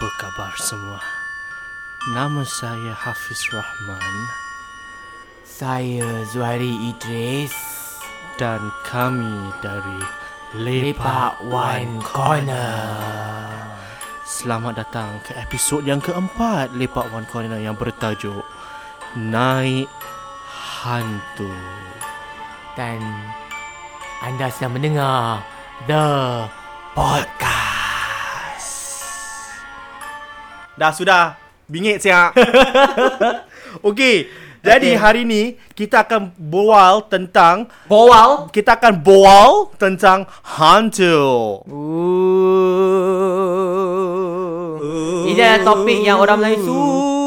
Apa khabar semua? Nama saya Hafiz Rahman. Saya Zuhari Idris. Dan kami dari Lepak One Corner. Selamat datang ke episod yang keempat Lepak One Corner yang bertajuk Naik Hantu. Dan anda sedang mendengar The Podcast Dah sudah. Bingit siap. Okey Jadi Okay. hari ni Kita akan berbual tentang Bowal Kita akan berbual Tentang Hantu. Ooh. Ini adalah topik yang orang Melayu suka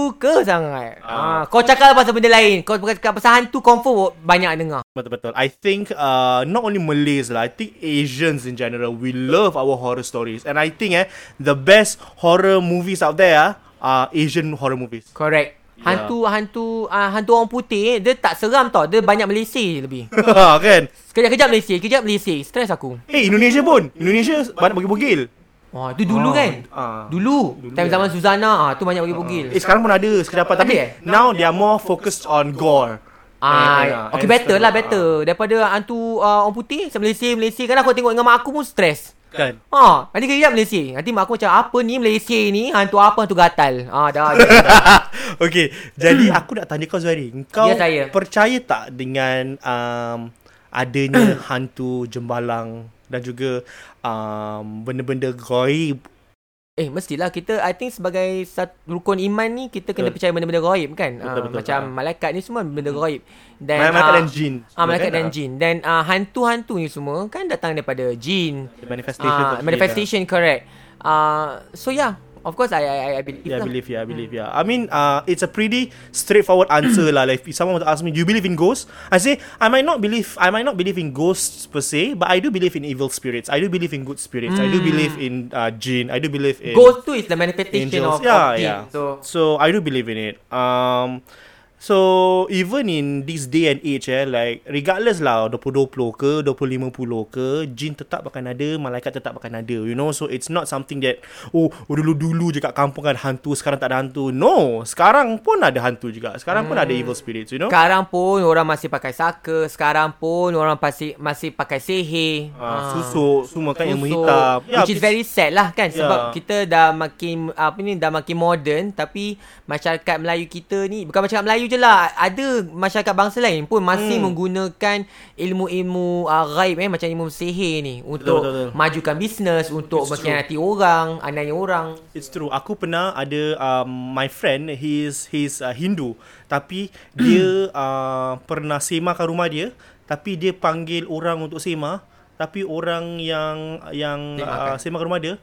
sangat ah. Kau cakap pasal benda lain Kau cakap pasal hantu confirm banyak dengar Betul-betul I think uh, Not only Malays lah I think Asians in general We love our horror stories And I think eh The best horror movies out there ah, Are Asian horror movies Correct. Hantu hantu uh, hantu orang putih dia tak seram tau. Dia banyak melisi lebih. Kan Kejap-kejap melisi, kejap melisi. Stres aku. Eh Indonesia pun Indonesia banyak bagi-bogil Wah, tu dulu Ah, kan? ah. Dulu. Dulu Time kan. zaman Suzana, ah tu banyak bagi bogil. Eh sekarang pun ada sekedapat Tapi eh? now they are more focused on gore And, Ah, uh, okay better stuff. lah better daripada hantu uh, orang putih Malaysia Malaysia kan aku tengok dengan mak aku pun stres. Kan Ha, nanti kejap Malaysia. Nanti mak aku macam apa ni Malaysia ni hantu apa hantu gatal. Ah dah. dah. Okay Jadi aku nak tanya kau Zuhairi Kau Ya, percaya tak dengan um, Adanya hantu jembalang Dan juga um, Benda-benda goib eh mestilah kita I think sebagai satu rukun iman ni kita kena Betul. percaya benda-benda gaib kan. Betul, Ah, betul, macam ah. malaikat ni semua benda gaib. Dan Malaikat ah, dan jin Ah, malaikat kan? dan jin. Dan uh, hantu-hantu ni semua kan datang daripada jin. The Manifestation Ah, of manifestation correct. Uh, so yeah, of course I I, I believe Yeah, I believe, yeah, I believe, yeah. I mean, uh, it's a pretty straightforward answer lah. Like, if someone were to ask me, do you believe in ghosts? I say, I might not believe, I might not believe in ghosts per se, but I do believe in evil spirits. I do believe in good spirits. I do believe in uh, jinn. I do believe in Ghost tu is the manifestation angels. of, yeah, of jin. yeah. So so I do believe in it. Um, so even in this day and age, eh, like regardless lah, 2020 ke, 2050 ke, jin tetap akan ada, malaikat tetap akan ada. You know, so it's not something that oh dulu-dulu je kat kampung kan hantu, sekarang tak ada hantu. No, sekarang pun ada hantu juga. Sekarang pun ada evil spirits. You know. Sekarang pun orang masih pakai saka, sekarang pun orang masih masih pakai sihir. Ah, susuk semua kan yang susuk, menghitam. Which is very sad lah kan Yeah. sebab kita dah makin apa ni dah makin moden tapi masyarakat Melayu kita ni bukan masyarakat Melayu je lah ada masyarakat bangsa lain pun masih Hmm. menggunakan ilmu-ilmu uh, gaib eh macam ilmu sihir ni untuk betul, betul. majukan bisnes untuk It's mengkhianati orang, aniaya orang. It's true. Aku pernah ada um, my friend, he's he's uh, Hindu, tapi dia uh, pernah semakan rumah dia, tapi dia panggil orang untuk sema, tapi orang yang yang uh, semakan rumah dia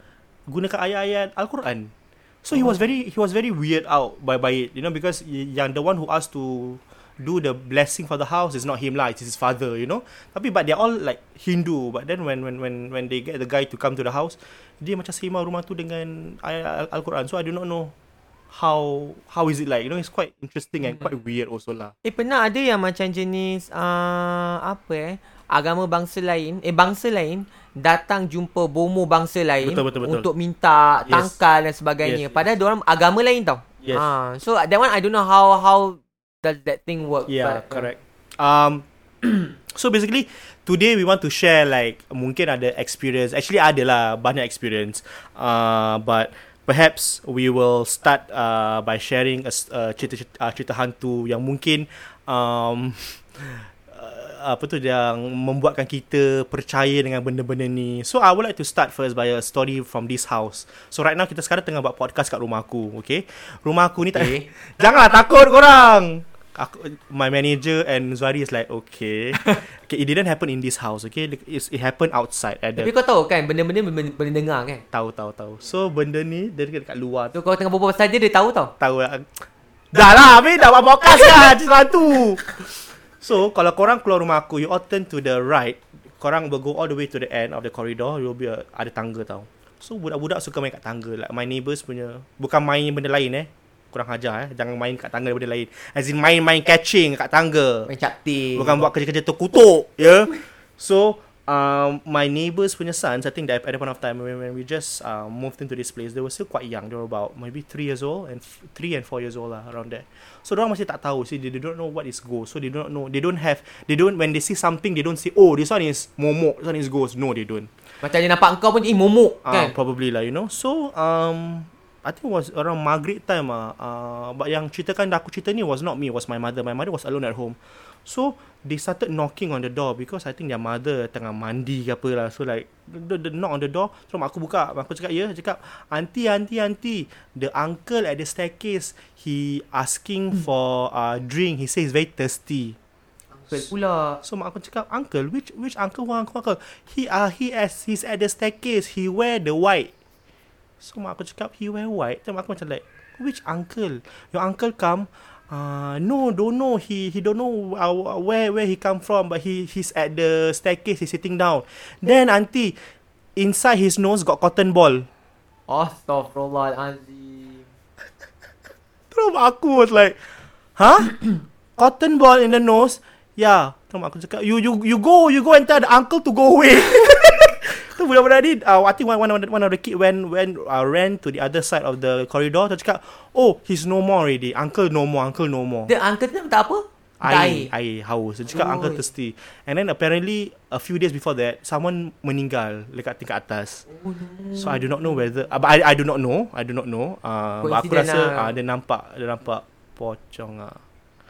gunakan ayat-ayat Al-Quran. So he was very he was very weird out by by it, you know, because yang the one who asked to do the blessing for the house is not him lah, it's his father, you know. Tapi but they're all like Hindu, but then when when when when they get the guy to come to the house, dia macam sema rumah tu dengan Al- Al-Quran. So I do not know how how is it like. You know, it's quite interesting and quite weird also lah. Eh pernah ada yang macam jenis uh, apa eh agama bangsa lain eh bangsa lain datang jumpa bomo bangsa lain Betul, betul, betul. untuk minta Yes. tangkal dan sebagainya Yes, padahal orang agama lain tau. Yes. Ah, so that one I don't know how how does that thing work. Yeah, but, uh, correct. Um, so basically today we want to share like mungkin ada experience. Actually ada lah banyak experience. Uh, but perhaps we will start uh, by sharing a, s- uh, cerita uh, cerita hantu yang mungkin um, uh, apa tu yang membuatkan kita percaya dengan benda-benda ni. So I would like to start first by a story from this house. So right now kita sekarang tengah buat podcast kat rumah aku, okay? Rumah aku ni tak Okay. Janganlah takut korang. Aku, my manager and Zuhari is like, okay. okay, it didn't happen in this house, okay? It's, it happened outside. At Tapi kau tahu kan benda-benda boleh, dengar kan. tahu, tahu, tahu. So, benda ni, dia dekat luar tu. Kau tengah berbual pasal dia dia tahu tau. Tahu lah. Dah lah, Habis dah buat podcast kan. Cerita tu. So, kalau korang keluar rumah aku, you all turn to the right. Korang will go all the way to the end of the corridor. You will be a, ada tangga tau. So, budak-budak suka main kat tangga. Like my neighbours punya. Bukan main benda lain eh. Kurang ajar eh. Jangan main kat tangga benda lain. As in main-main catching kat tangga. Main capti. Bukan buat kerja-kerja terkutuk. Ya. Yeah? So, um, my neighbours punya sons, I think that at that point of time when, when we just uh, moved into this place, they were still quite young. They were about maybe three years old and f- three and four years old lah around there. So orang masih tak tahu. See, they, they don't know what is ghost. So they don't know. They don't have. They don't when they see something, they don't say, oh, this one is momok, this one is ghost. No, they don't. Macam dia nampak engkau pun eh momok Uh, kan. probably lah, you know. So um, I think it was around maghrib time ah. Uh, but yang ceritakan aku cerita ni was not me, was my mother. My mother was alone at home. So they started knocking on the door because I think their mother tengah mandi ke apa lah. So like the, the knock on the door. So mak aku buka. Mak aku cakap ya. Cakap auntie auntie auntie. The uncle at the staircase he asking for uh, drink. He says he's very thirsty. Uncle pula. So mak aku cakap, uncle, which which uncle who uncle uncle? He uh, he as he's at the staircase, he wear the white. So mak aku cakap, he wear white. So mak aku macam like, which uncle? Your uncle come, uh, no, don't know. He he don't know uh, where where he come from, but he he's at the staircase, he's sitting down. Then auntie, inside his nose got cotton ball. Astaghfirullahalazim. Terus aku was like, huh? cotton ball in the nose? Yeah. Terus aku cakap, you you you go, you go and tell the uncle to go away. Tu budak-budak ni, uh, I think one, one, of the, one of the kid went, went uh, ran to the other side of the corridor. Terus cakap, oh, he's no more already. Uncle no more, uncle no more. Dia uncle tu tak apa? Air, air, haus. Dia cakap Oh. uncle thirsty. And then apparently, a few days before that, someone meninggal dekat tingkat atas. Oh, no. So I do not know whether, uh, but I, I do not know. I do not know. Uh, but aku rasa lah. uh, dia nampak, dia nampak pocong ah.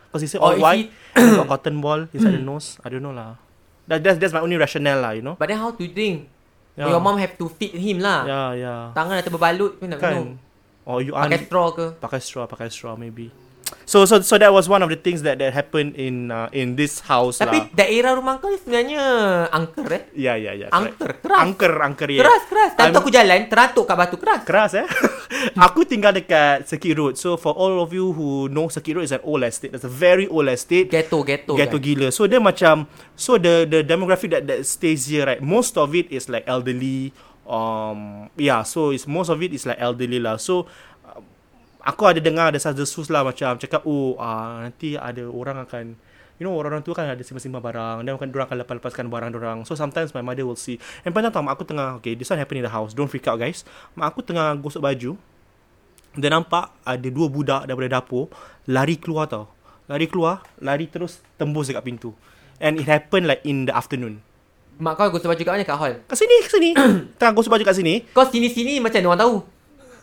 Because he said all is white, he- got cotton ball inside the nose. I don't know lah. That, that's that's my only rationale lah, you know. But then how to drink? Yeah. Your mom have to feed him lah. Yeah, yeah. Tangan dah terberbalut pun nak minum. Kan? Or you Pakai un- straw ke? pakai straw, pakai straw maybe. So so so that was one of the things that that happened in uh, in this house Tapi lah. daerah rumah kau sebenarnya angker eh? Yeah, yeah, yeah. correct. Angker, keras. Angker, angker, yeah. Keras, keras. Time tu I'm- aku jalan, teratuk kat batu keras. Keras eh Aku tinggal dekat Circuit Road. So for all of you who know Circuit Road is an old estate. It's a very old estate. Ghetto, ghetto. Ghetto kan? gila. So dia macam So the the demographic that, that stays here right Most of it is like elderly um Yeah so it's most of it is like elderly lah. So uh, Aku ada dengar Ada desas-desus lah Macam cakap Oh uh, nanti ada orang akan You know orang-orang tu kan ada simpan-simpan barang. Dan orang akan lepas-lepaskan barang orang. So sometimes my mother will see. And pernah tau mak aku tengah Okay this one happen in the house. Don't freak out guys. Mak aku tengah gosok baju Dia nampak ada dua budak daripada dapur Lari keluar tau. Lari keluar Lari terus tembus dekat pintu. And it happened like in the afternoon. Mak kau gosok baju kat mana? Kat hall? Kat sini, kat sini. Tengah gosok baju kat sini. Kau sini-sini macam mana orang tahu?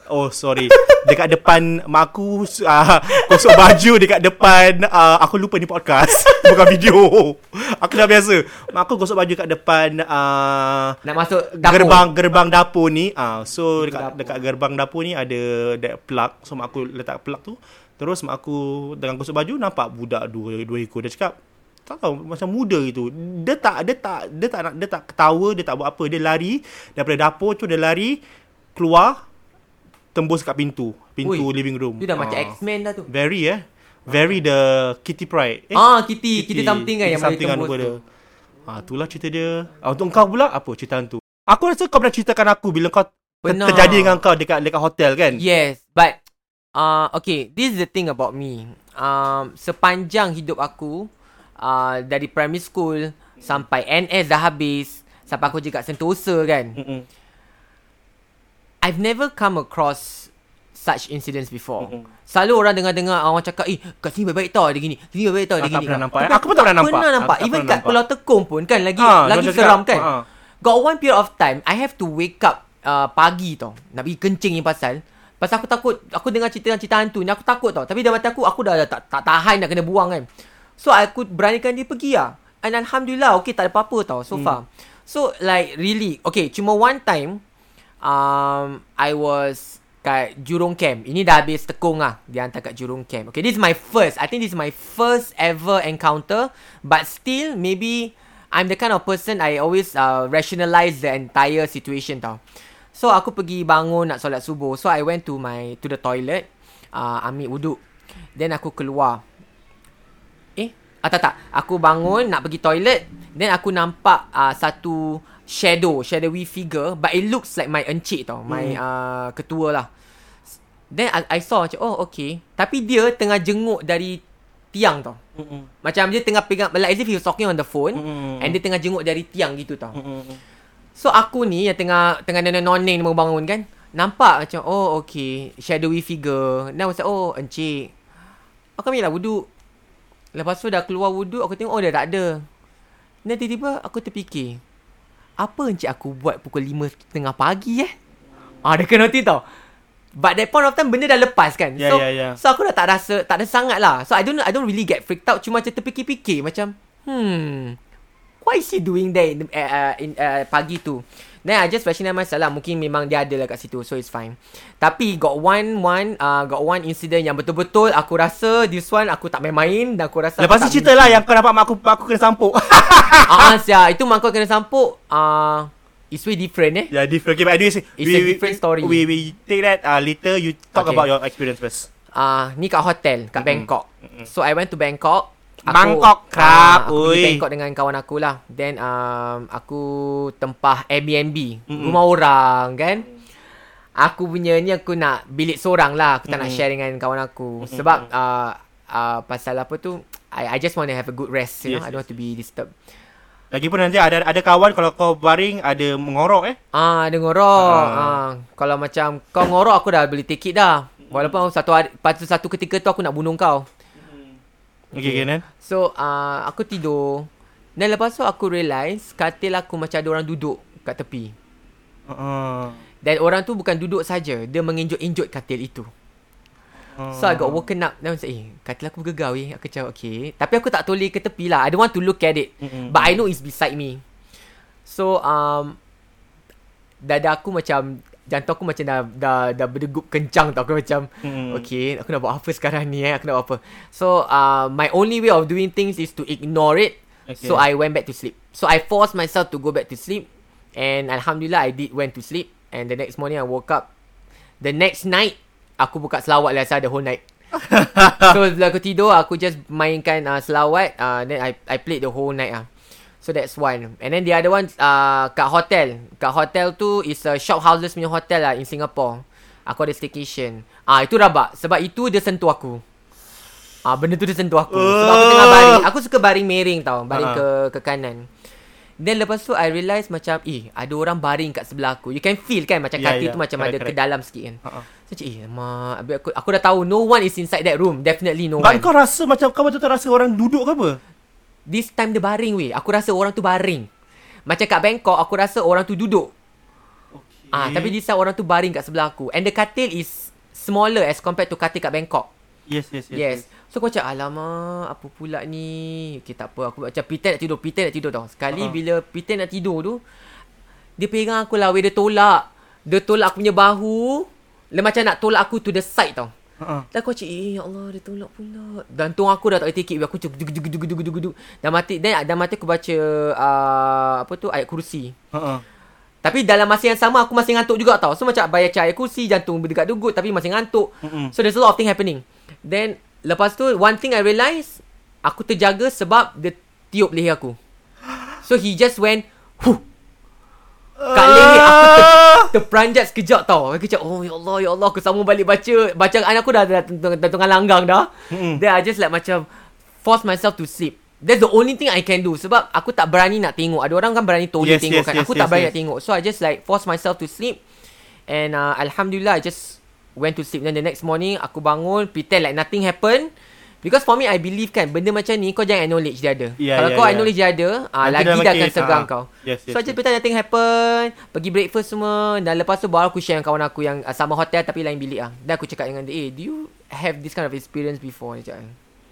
Oh sorry Dekat depan Mak aku uh, Gosok baju dekat depan uh, Aku lupa ni podcast Bukan video Aku dah biasa Mak aku gosok baju kat depan uh, Nak masuk dapur. Gerbang Gerbang dapur ni uh, So dekat, dapur. dekat gerbang dapur ni Ada that plug So mak aku letak plug tu Terus mak aku Dengan gosok baju Nampak budak dua, dua ekor Dia cakap tak tahu macam muda gitu. Dia tak dia tak dia tak nak dia tak ketawa, dia tak buat apa. Dia lari daripada dapur tu dia lari keluar tembus kat pintu, pintu Ui, living room. Tu dah macam Ah. X-Men dah tu. Very eh. Very the Kitty Pride. Eh, Ah, Kitty, Kitty something kan yang boleh something kan tembus tu. Ah, itulah cerita dia. Ah, untuk kau pula apa cerita tu? Aku rasa kau pernah ceritakan aku bila kau ter- Pernah. terjadi dengan kau dekat dekat hotel kan? Yes, but uh, okay, this is the thing about me. Um, sepanjang hidup aku, uh, dari primary school sampai NS dah habis, sampai aku juga Sentosa kan. Mm-mm. I've never come across such incidents before. Mm-mm. Selalu orang dengar-dengar orang cakap, "Eh, kat sini baik-baik tau dia gini. Sini baik-baik tau dia Ah, tak gini." pernah nampak, Tapi eh. Aku pun tak pernah nampak. Pernah nampak. Aku tak Even kat. Pulau Tekong pun kan lagi Ah, lagi seram kan. ah. Got one period of time I have to wake up uh, pagi tau. Nak pergi kencing ni pasal Pasal aku takut Aku dengar cerita-cerita hantu ni Aku takut tau Tapi dalam hati aku Aku dah, dah tak, tak tahan nak kena buang kan So aku beranikan dia pergi lah And Alhamdulillah Okay tak ada apa-apa tau So far So like really Okay cuma one time um, I was Kat Jurong Camp. Ini dah habis tekung lah. Dia hantar kat Jurong Camp. Okay this is my first. I think this is my first ever encounter. But still Maybe I'm the kind of person I always uh, rationalize the entire situation tau. So aku pergi bangun nak solat subuh. So I went to my To the toilet. Uh, Ambil wuduk. Then aku keluar. Eh ah, Tak tak. Aku bangun nak pergi toilet. Then aku nampak uh, Satu Shadow Shadowy figure But it looks like my encik tau My uh, ketua lah. Then I, I saw macam Oh okay. Tapi dia tengah jenguk dari Tiang tau. Mm-mm. Macam dia tengah pegang Like as if he was talking on the phone Mm-mm. And dia tengah jenguk dari tiang gitu tau. Mm-mm. So aku ni yang tengah Tengah noneng mau bangun kan Nampak macam Oh okay Shadowy figure. Then I was like Oh encik Aku ambil lah wuduk. Lepas tu dah keluar wuduk Aku tengok Oh dia tak ada. Dan tiba-tiba aku terfikir Apa encik aku buat pukul 5 tengah pagi eh? Ah dia kena hati tau. But that point of time Benda dah lepas kan? Yeah, So yeah, yeah. So aku dah tak rasa Tak ada sangat lah. So I don't I don't really get freaked out. Cuma macam terfikir-fikir Macam Hmm Why is he doing that in, uh, in uh, pagi tu Then I just question myself lah Mungkin memang dia ada lah kat situ So it's fine Tapi got one one uh, Got one incident yang betul-betul Aku rasa This one aku tak main-main Dan aku rasa Lepas tu cerita lah yang kau nampak mak aku, mak aku kena sampuk. Ah, uh, sia, Itu mak kau kena sampuk uh, It's way different eh yeah, different. Okay, but anyway, It's a different story. We, we take that uh, later. You talk Okay. about your experience first. uh, Ni kat hotel Kat Mm-mm. Bangkok So I went to Bangkok Bangkok, krap, ah, Aku pergi. Bangkok dengan kawan aku lah Then um, Aku tempah Airbnb Mm-mm. Rumah orang kan Aku punya ni aku nak bilik seorang lah Aku tak nak Mm-mm. share dengan kawan aku Sebab uh, uh, Pasal apa tu I, I just want to have a good rest You Yes, know I don't want to be disturbed Lagipun nanti ada ada kawan kalau kau baring ada mengorok eh. Ah, ada ngorok. Ah. Ah. Kalau macam kau ngorok aku dah boleh take it dah. Walaupun satu hari, satu ketika tu aku nak bunuh kau. Okay, okay, then. So, uh, aku tidur. Dan lepas tu aku realise katil aku macam ada orang duduk kat tepi. Uh, Dan orang tu bukan duduk saja, dia menginjut-injut katil itu. uh, So I got woken up Dan macam eh Katil aku bergegar weh Aku cakap okay Tapi aku tak toleh ke tepi lah I don't want to look at it Mm-mm. But I know it's beside me So um Dada aku macam Jantung aku macam dah Dah, dah berdegup kencang tau. Aku macam Mm-mm. Okay Aku nak buat apa sekarang ni eh? Aku nak buat apa? So uh, My only way of doing things Is to ignore it. Okay. So I went back to sleep. So I forced myself to go back to sleep. And Alhamdulillah I did went to sleep. And the next morning I woke up. The next night Aku buka selawat lah. The whole night. So bila aku tidur Aku just mainkan uh, selawat. Uh, Then I I played the whole night ah. So that's one. And then the other one uh, Kat hotel. Kat hotel tu Is a shop houses punya hotel lah In Singapore. Aku ada staycation. Ah Itu rabak. Sebab itu dia sentuh aku. Ah Benda tu dia sentuh aku. Sebab aku tengah baring. Aku suka baring miring tau. Baring Ah. ke ke kanan. Then lepas tu I realise macam Eh ada orang baring kat sebelah aku. You can feel kan Macam Yeah, katil yeah. tu macam Correct, ada correct. ke dalam sikit kan. Uh-uh. So macam eh mak aku, aku dah tahu No one is inside that room. Definitely no But one. kau rasa macam kau betul-betul rasa orang duduk ke apa? This time dia baring weh. Aku rasa orang tu baring. Macam kat Bangkok Aku rasa orang tu duduk. Okay. Ah, Tapi this time orang tu baring kat sebelah aku. And the katil is Smaller as compared to katil kat Bangkok. Yes, yes, yes. Yes, So aku macam Alamak Apa pula ni? Okay tak apa. Aku macam pretend nak tidur Pretend nak tidur tau. Sekali uh-huh. bila pretend nak tidur tu Dia pegang aku lah weh. Dia tolak. Dia tolak aku punya bahu. Dia macam nak tolak aku to the side tau Uh-uh. Dan aku macam Eh ya Allah dia tolak pula. Jantung aku dah tak boleh take it. Aku macam duk duk duk duk duk duk Dan mati Dan dan mati aku baca uh, Apa tu? Ayat kursi. Uh-uh. Tapi dalam masa yang sama Aku masih ngantuk juga tau. So macam baca ayat kursi Jantung berdekat dugut Tapi masih ngantuk. Mm-mm. So there's a lot of thing happening. Then Lepas tu One thing I realise Aku terjaga sebab Dia tiup leher aku. So he just went Huh Kat leher aku ter, terperanjat sekejap tau. Aku macam Oh ya Allah ya Allah Aku sambung balik baca. Bacaan aku dah dah tengah- langgang dah. Mm-mm. Then I just like macam Force myself to sleep. That's the only thing I can do Sebab aku tak berani nak tengok. Ada orang kan berani toleh Yes, tengok yes, kan. Yes, Aku yes, tak berani yes. nak tengok. So I just like Force myself to sleep. And uh, Alhamdulillah I just Went to sleep. Then the next morning Aku bangun Pretend like nothing happened Because for me I believe kan Benda macam ni Kau jangan acknowledge dia ada Yeah, Kalau yeah, kau yeah. acknowledge dia ada uh, Nanti Lagi makin- akan sergang ah, kau yes, yes, So I just yes. pretend nothing happen Pergi breakfast semua Dan lepas tu baru aku share dengan kawan aku Yang uh, sama hotel Tapi lain bilik lah Dan aku cakap dengan dia Eh do you have this kind of experience before Dia cakap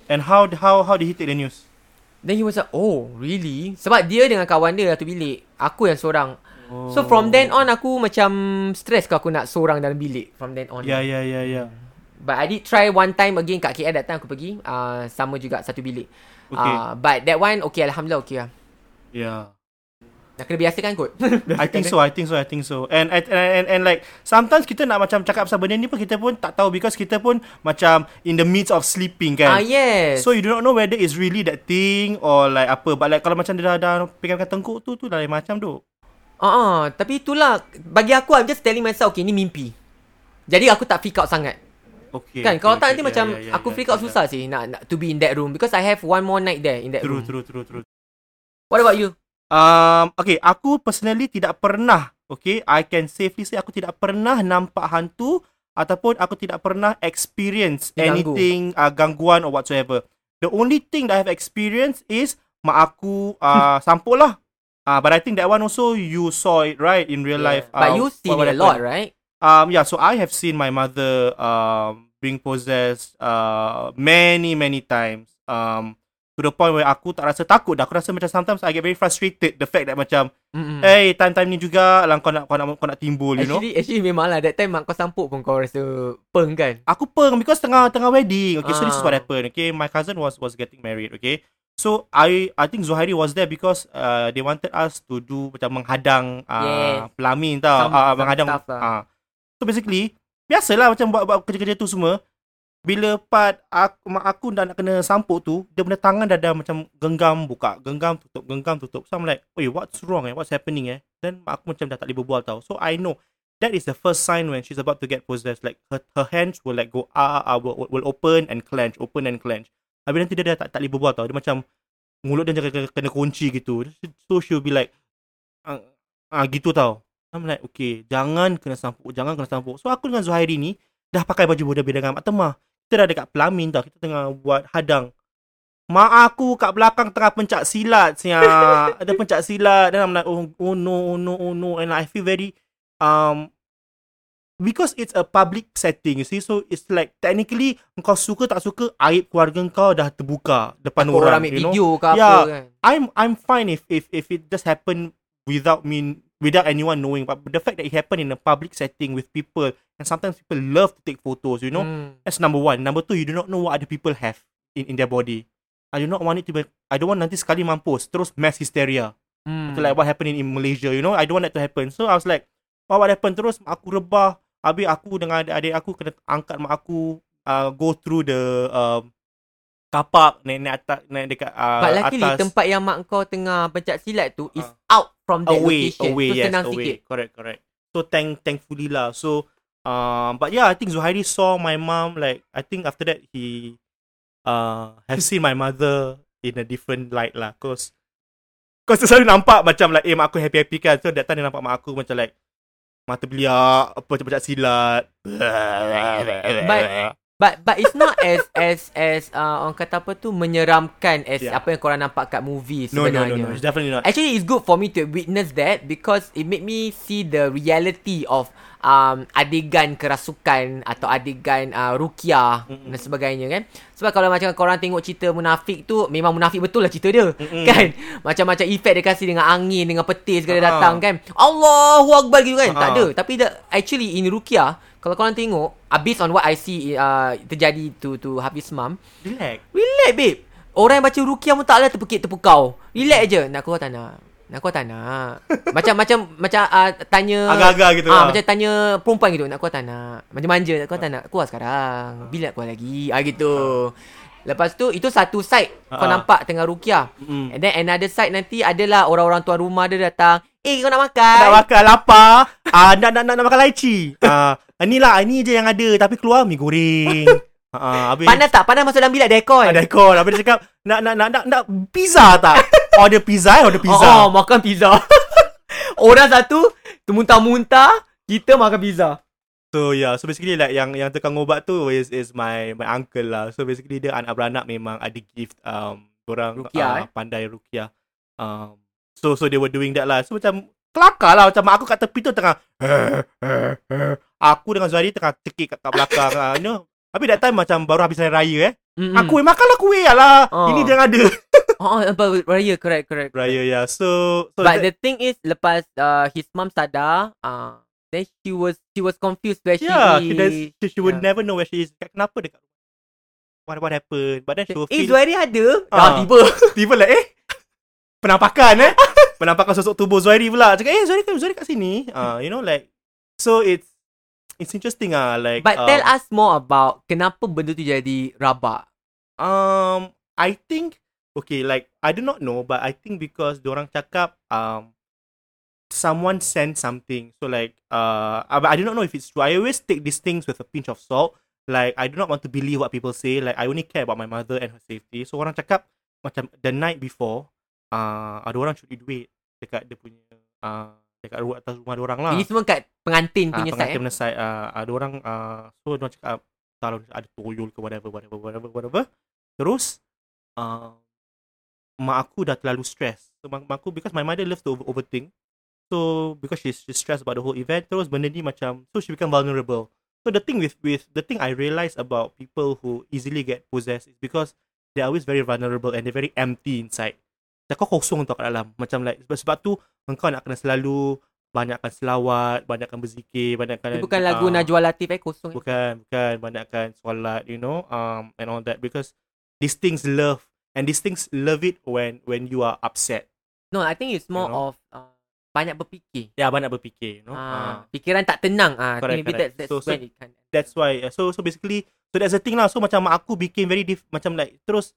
And how how how did he take the news? Then he was like Oh really Sebab dia dengan kawan dia Satu bilik Aku yang seorang oh. So from then on Aku macam Stress kalau aku nak seorang dalam bilik From then on Yeah, yeah, yeah, yeah. But I did try one time again Kat KL that time aku pergi uh, Sama juga satu bilik Okay. uh, But that one Okay Alhamdulillah okay lah Yeah. Nak kena biasakan kot I think so, I think so, I think so. And and, and and and like sometimes kita nak macam cakap pasal benda ni pun kita pun tak tahu because kita pun macam in the midst of sleeping Ah kan. yes So you do not know whether it's really that thing or like apa. But like kalau macam dia dah, dah pegangkan tengkuk tu tu dah lain macam tu. Ah, uh Tapi itulah Bagi aku I'm just telling myself Okay ni mimpi Jadi aku tak freak out sangat Okay. Kan okay, kalau tak okay, nanti yeah, macam yeah, yeah, aku yeah, freak out yeah. susah sih nak, nak to be in that room because I have one more night there in that True, room. true, true, true. What about you? Um, okay, aku personally tidak pernah, okay, I can safely say aku tidak pernah nampak hantu ataupun aku tidak pernah experience Diganggu. anything uh, gangguan or whatsoever. The only thing that I have experienced is mak aku uh, sampuk lah. Uh, but I think that one also you saw it right in real life. But uh, you seen it a lot, right? Um, yeah, so I have seen my mother um being possessed uh many many times. Um, to the point where aku tak rasa takut dah. Aku rasa macam sometimes I get very frustrated the fact that macam Mm-mm. hey time-time ni juga lah kau nak kau nak kau nak timbul, you know. Actually, actually memang lah That time mak kau sampuk pun kau rasa Peng kan Aku peng because tengah tengah wedding. Okay, so this is what Ah. happened. Okay, my cousin was was getting married. Okay, so I I think Zuhairi was there because uh, they wanted us to do macam menghadang uh, Yes. pelamin tau. Some- Uh, menghadang. stuff lah. Uh. So basically, biasalah macam buat buat kerja-kerja tu semua. Bila part aku, mak aku dah nak kena sampuk tu, dia punya tangan dah dah macam genggam buka, genggam tutup, genggam tutup. So I'm like, "Oi, what's wrong eh? What's happening eh?" Then mak aku macam dah tak boleh berbual tau. So I know that is the first sign when she's about to get possessed. Like her, her hands will like go ah, ah will, will open and clench, open and clench. Habis nanti dia dah tak, tak boleh berbual tau. Dia macam mulut dia kena, kena kunci gitu. So she'll be like ah, ah gitu tau. I'm like, okay, jangan kena sampuk, jangan kena sampuk. So aku dengan Zuhairi ni dah pakai baju boda dengan Mak Temah. Kita dah dekat pelamin tau. Kita tengah buat hadang. Mak aku kat belakang tengah pencak silat siap. Ada pencak silat dan I'm like oh, oh no oh no oh no and I feel very um because it's a public setting you see so it's like technically kau suka tak suka aib keluarga kau dah terbuka depan Takut orang, ambil you know video ke apa Yeah. kan I'm I'm fine if if if it just happen without me without anyone knowing but the fact that it happened in a public setting with people and sometimes people love to take photos you know? Hmm. that's number one. Number two you do not know what other people have in in their body. I do not want it to be I don't want nanti sekali mampus terus mass hysteria. So like what happened in, in Malaysia You know? I don't want that to happen. So I was like What, what happened? Terus aku rebah. Habis aku dengan adik-adik aku Kena angkat mak aku uh, Go through the um, Kapak Naik-naik atas Naik dekat uh, But luckily atas. tempat yang mak kau tengah pencak silat tu is Ah. out from that Away location. Away so yes senang away. sikit. Correct correct. So thank thankfully lah. So um, But yeah I think Zuhairi saw my mom Like I think after that He uh, Have seen my mother In a different light lah. Cause Cause dia selalu nampak Macam like Eh mak aku happy-happy kan? So that time dia nampak mak aku Macam like Mata beliak Apa macam silat. But- But but it's not as as as uh, orang kata apa tu menyeramkan as Yeah. apa yang korang nampak kat movie No no sebenarnya. no no It's definitely not Actually, it's good for me to witness that because it made me see the reality of um, adegan kerasukan atau adegan uh, rukiah Mm-mm. dan sebagainya kan. Sebab kalau macam korang tengok cerita munafik tu, memang munafik betul lah cerita dia. Mm-mm. Kan? Macam-macam efek dia kasih dengan angin, dengan petir segala Ah. datang kan. Allahu Akbar gitu kan. Tak Ah. ada. Tapi the, actually in rukiah, kalau korang tengok, uh, based on what I see uh, terjadi to to Hafiz Mam, Relax. Relax babe. Orang yang baca rukiah pun tak lah terpekik terpukau. Relax je. Nak keluar tak nak. Nak keluar tak nak. Macam macam Macam uh, tanya Agak-agak gitu ah, lah. Macam tanya perempuan gitu. Nak keluar tak nak. Manja-manja nak keluar tak nak. Keluar sekarang. Bila nak keluar lagi? Ah, gitu Lepas tu Itu satu side Kau Ah. nampak tengah rukiah. Mm. And then another side nanti Adalah orang-orang tuan rumah dia datang Eh kau nak makan? Nak makan lapar. Ah nak, nak nak nak makan lychee. Ah inilah ini je yang ada. Tapi keluar mi goreng. Ah habis Panas tak? Panas masuk dalam bilik dekor. Ada aircon habis dia cakap nak nak nak nak, nak pizza tak? Order pizza eh order pizza. Oh, oh makan pizza. Orang satu Termuntah-muntah Kita makan pizza So yeah, so basically like yang yang tukang ubat tu is is my my uncle lah. So basically dia anak beranak memang ada gift um orang Ruqyah, eh? pandai rukiah. Um so so they were doing that lah. So macam kelakar lah macam mak aku kat tepi tu tengah aku dengan Zuhari tengah cekik kat, kat belakang ah, you know. That time macam baru habis hari raya eh. Mm-mm. Aku eh makanlah kuih alah. Oh. Ini dia yang ada. Oh, apa raya correct correct. raya ya. Yeah. So so But that, the thing is lepas uh, his mom sadar, uh, then she was she was confused where she yeah, is. she, does, she, she would Yeah. never know where she is. Kenapa dekat What what happened? But then she will Eh, feel Zuhairi ada? Ah. Ah, tiba. Tiba lah eh Penampakan eh Penampakan sosok tubuh Zuhairi pula Cakap eh Zuhairi kan Zuhairi kat sini uh, You know like So it's It's interesting ah like But um, tell us more about kenapa benda tu jadi rabak. Um I think Okay like I do not know But I think because Diorang cakap um Someone sent something So like uh I I do not know if it's true I always take these things With a pinch of salt like I do not want to believe what people say. Like I only care about my mother and her safety. So orang cakap macam the night before, uh, ada orang curi duit dekat dia punya uh, dekat rumah atas rumah orang lah. Ini semua kat pengantin Ah, punya pengantin side. Eh? punya side uh, ada orang uh, so dia orang cakap kalau ada toyol ke whatever whatever whatever whatever terus uh, mak aku dah terlalu stress so mak, mak aku because my mother loves to over, overthink so because she's, she's stressed about the whole event terus benda ni macam so she become vulnerable so the thing with with the thing I realise about people who easily get possessed is because they're always very vulnerable and they're very empty inside macam kau kosong tau kat dalam macam like sebab, sebab tu engkau nak kena selalu banyakkan selawat, banyakkan berzikir, banyakkan Ini bukan lagu ah, Najwa Latif eh kosong. Eh. Bukan, bukan banyakkan solat, you know, um and all that because these things love and these things love it when when you are upset. No, I think it's more You know? of uh, banyak berfikir. Ya, banyak berfikir, you know. Ah, Ah, fikiran tak tenang. Ah, Correct, maybe correct. that's, that's So- so- when it can. that's why so so basically so that's the thing lah. So macam mak aku became very diff, macam like terus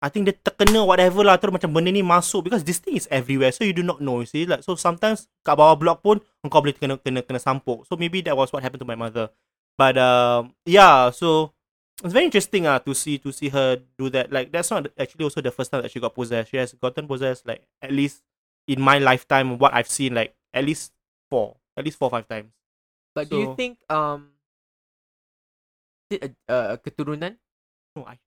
I think dia terkena whatever lah terus macam benda ni masuk because this thing is everywhere so you do not know you see like so sometimes kat bawah blok pun engkau boleh kena kena kena sampuk so maybe that was what happened to my mother but um yeah so it's very interesting ah to see to see her do that like that's not actually also the first time that she got possessed she has gotten possessed like at least in my lifetime what I've seen like at least four at least four five times But do you So- think um is it a, a keturunan? no I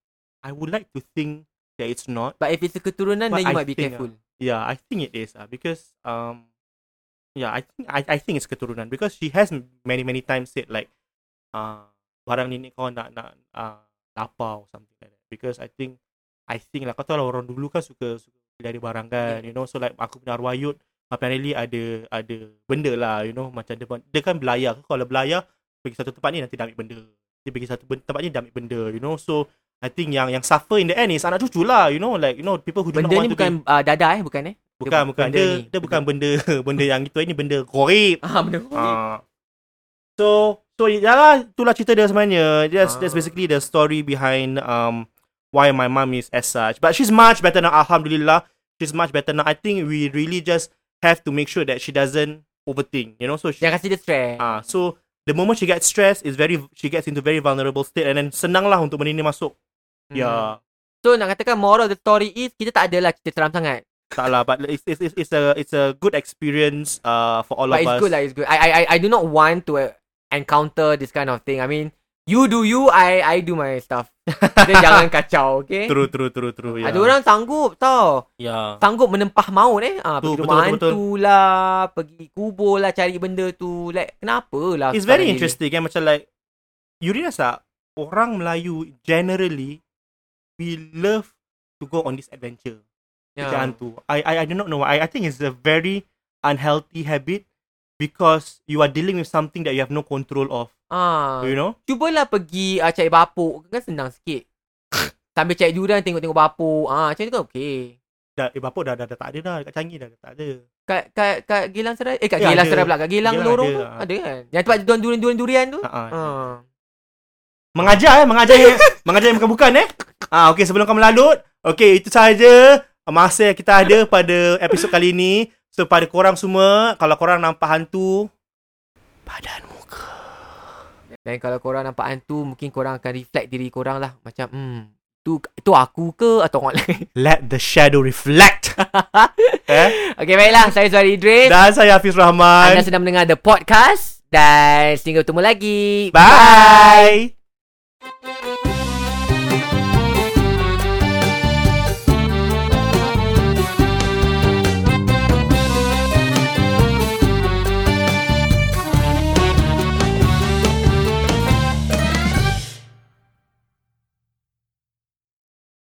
I would like to think that it's not But if it's a keturunan, But then you I might be careful. Yeah, I think it is uh, because um yeah, I think I, I think it's keturunan because she has many many times said like uh barang ni kau nak nak uh, lapar or something like that because I think I think lah kau tahu lah orang dulu kan suka suka dari barang kan you know so like aku punya arwah Yud apparently ada ada benda lah you know macam dia, dia kan belayar kalau belayar pergi satu tempat ni nanti dia ambil benda dia pergi satu tempat ni dia ambil benda you know so I think yang yang suffer in the end is anak cucu lah you know like you know people who do Benda not want ni to be bukan uh, dada eh, bukan eh? Bukan, bukan. benda Dia, ni. dia bukan benda benda yang itu. Ini benda korip. Ah, benda. Ah. so, so yalah, itulah cerita dia sebenarnya. That's, that's Ah. basically the story behind um why my mom is as such. But she's much better now, alhamdulillah. She's much better now. I think we really just have to make sure that she doesn't overthink, you know? So she, Jangan kasi dia stress. ah, so the moment she gets stressed is very she gets into very vulnerable state and then senang lah untuk benda ni masuk. Hmm. Yeah. So nak katakan moral of the story is kita tak adalah cerita seram sangat. Tak lah, but it's, it's, it's, it's a it's a good experience uh for all But of it's us. good lah, it's good. I I I- I do not want to uh, encounter this kind of thing. I mean, you do you, I I do my stuff. Kita jangan kacau, okay? True, true, true, true. Yeah. Ada orang sanggup tau. Yeah. Sanggup menempah maut eh. Ah, Tu, pergi betul, rumah betul, betul. hantu lah, pergi kubur lah cari benda tu. Like kenapa lah? It's very interesting kan macam like you realise tak orang Melayu generally we love to go on this adventure. Ya. Yeah. hantu. I, I I do not know. I I think it's a very unhealthy habit because you are dealing with something that you have no control of. Ah, You know? cubalah pergi uh, cari bapuk. Kan senang sikit. Sambil cari durian tengok-tengok bapuk. Ah, macam tu kan okey. Dah eh bapa dah, dah dah tak ada dah dekat Changi dah, dah tak ada. Kat kat kat Gilang Serai. Eh kat Ya, Gilang. Serai pula. Kat Gilang Gilang Lorong ada, tu ah. ada kan. Yang tempat jual durian-durian tu. Ha ah. Ah. Mengajar eh, mengajar yang mengajar yang bukan-bukan eh. Ah okey sebelum kau melalut, okey itu sahaja masa yang kita ada pada episod kali ini. So pada korang semua, kalau korang nampak hantu badan muka. Dan kalau korang nampak hantu, mungkin korang akan reflect diri korang lah. Macam, hmm, tu, tu aku ke atau orang lain? Let the shadow reflect. eh? okay, baiklah. Saya Zuhari Idris. Dan saya Hafiz Rahman. Anda sedang mendengar The Podcast. Dan sehingga bertemu lagi. Bye.